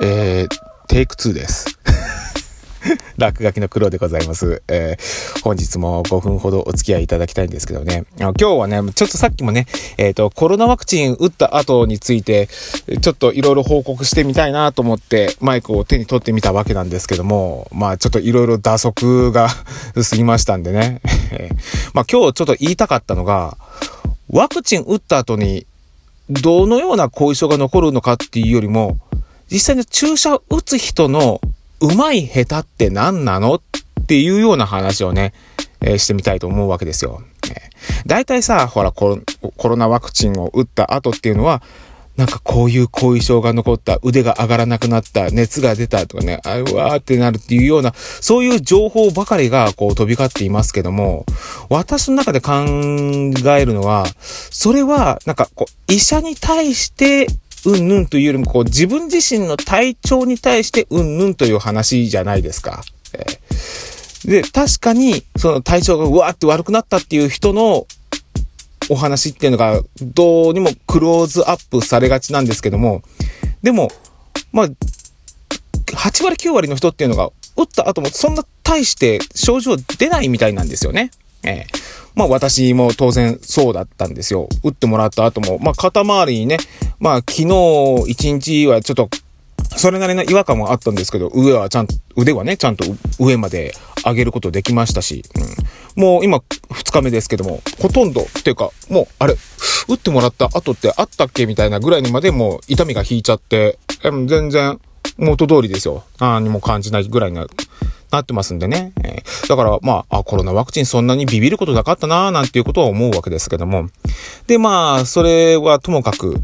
えー、テイク2です。落書きの黒でございます。えー、本日も5分ほどお付き合いいただきたいんですけどね。今日はね、ちょっとさっきもね、えっ、ー、と、コロナワクチン打った後について、ちょっといろいろ報告してみたいなと思ってマイクを手に取ってみたわけなんですけども、まあちょっといろいろ打足が 過ぎましたんでね。まあ今日ちょっと言いたかったのが、ワクチン打った後にどのような後遺症が残るのかっていうよりも、実際に注射を打つ人のうまい下手って何なのっていうような話をね、えー、してみたいと思うわけですよ。えー、大体さ、ほらコロナワクチンを打った後っていうのは、なんかこういう後遺症が残った、腕が上がらなくなった、熱が出たとかね、あうわーってなるっていうような、そういう情報ばかりがこう飛び交っていますけども、私の中で考えるのは、それはなんかこう、医者に対してうんぬんというよりも、こう、自分自身の体調に対してうんぬんという話じゃないですか。えー、で、確かに、その体調がうわーって悪くなったっていう人のお話っていうのが、どうにもクローズアップされがちなんですけども、でも、まあ、8割9割の人っていうのが、打った後もそんな大して症状出ないみたいなんですよね。えー、まあ私も当然そうだったんですよ。打ってもらった後も、まあ肩周りにね、まあ昨日1日はちょっとそれなりの違和感もあったんですけど、上はちゃんと、腕はね、ちゃんと上まで上げることできましたし、うん、もう今2日目ですけども、ほとんど、っていうか、もう、あれ、打ってもらった後ってあったっけみたいなぐらいにまでもう痛みが引いちゃって、全然元通りですよ。何も感じないぐらいななってますんでね。えー、だから、まあ、あ、コロナワクチンそんなにビビることなかったななんていうことは思うわけですけども。で、まあ、それはともかく、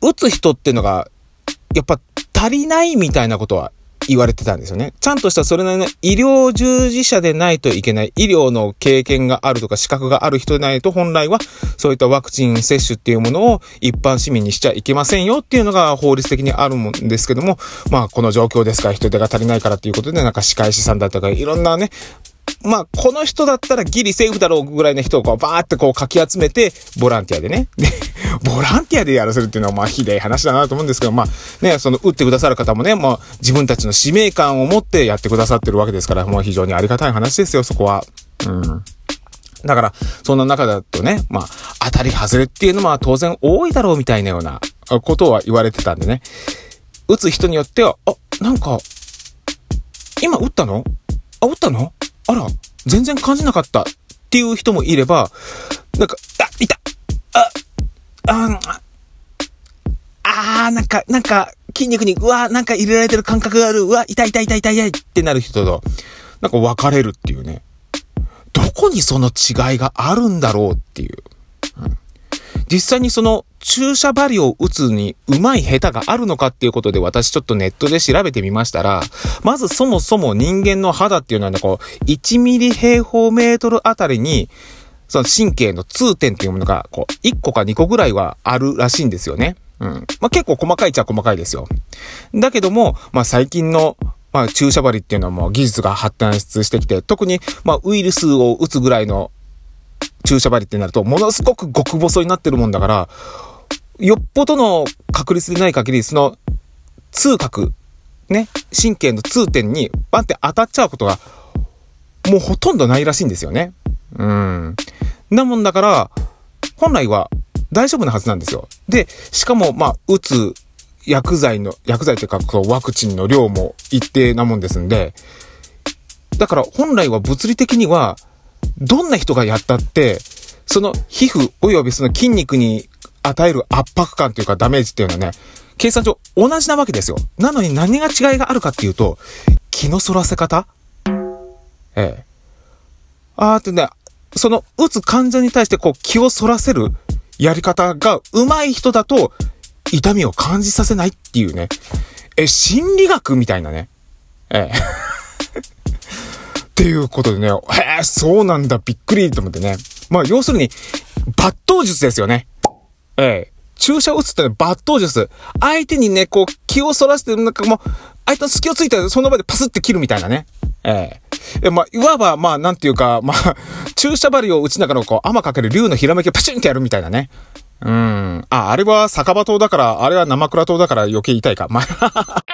打つ人っていうのが、やっぱ足りないみたいなことは言われてたんですよね。ちゃんとしたそれなりの医療従事者でないといけない、医療の経験があるとか資格がある人でないと本来はそういったワクチン接種っていうものを一般市民にしちゃいけませんよっていうのが法律的にあるんですけども、まあこの状況ですから人手が足りないからっていうことでなんか歯科医師さんだったかいろんなね、まあ、この人だったらギリセーフだろうぐらいの人をこうバーってこうかき集めて、ボランティアでね。ボランティアでやらせるっていうのはまあひでえ話だなと思うんですけど、まあね、その打ってくださる方もね、もう自分たちの使命感を持ってやってくださってるわけですから、もう非常にありがたい話ですよ、そこは。うん。だから、そんな中だとね、まあ、当たり外れっていうのは当然多いだろうみたいなようなことは言われてたんでね。打つ人によっては、あ、なんか、今打ったの？あ、打ったの？あら、全然感じなかったっていう人もいれば、なんか、あ、あ、なんか、なんか、筋肉に、うわ、なんか入れられてる感覚がある、うわ、痛い痛い痛い痛い痛いってなる人と、なんか分かれるっていうね。どこにその違いがあるんだろうっていう。うん、実際にその注射針を打つに上手い下手があるのかっていうことで私ちょっとネットで調べてみましたら、まずそもそも人間の肌っていうのはね、こう、1ミリ平方メートルあたりに、その神経の通点っていうものが、こう、1個か2個ぐらいはあるらしいんですよね。うん。まあ、結構細かいっちゃ細かいですよ。だけども、まあ、最近の、まあ、注射針っていうのはもう技術が発展してきて、特に、まあ、ウイルスを打つぐらいの注射針ってなると、ものすごく極細になってるもんだから、よっぽどの確率でない限り、その、痛覚、ね、神経の痛点にバンって当たっちゃうことが、もうほとんどないらしいんですよね。うん。なもんだから、本来は大丈夫なはずなんですよ。で、しかも、まあ、打つ薬剤の、薬剤というか、こう、ワクチンの量も一定なもんですんで、だから本来は物理的には、どんな人がやったって、その皮膚及びその筋肉に与える圧迫感というかダメージっていうのはね、計算上同じなわけですよ。なのに何が違いがあるかっていうと、気の反らせ方？ええ。あーってね、その、打つ患者に対してこう気を反らせるやり方が上手い人だと、痛みを感じさせないっていうね。え、心理学みたいなね。ええ。っていうことでね、へえ、そうなんだ、びっくりと思ってね。まあ、要するに、抜刀術ですよね。ええ。注射を打つって、抜刀術。相手にね、こう、気を反らせて、なんかもう、相手の隙をついたら、その場でパスって切るみたいなね。ええ。ー、まあ、いわば、まあ、なんていうか、まあ、注射針を打ちながら、こう、甘かける竜のひらめきをパチンってやるみたいなね。うん。あ、あれは酒場島だから、あれは生倉島だから余計痛いか。まあ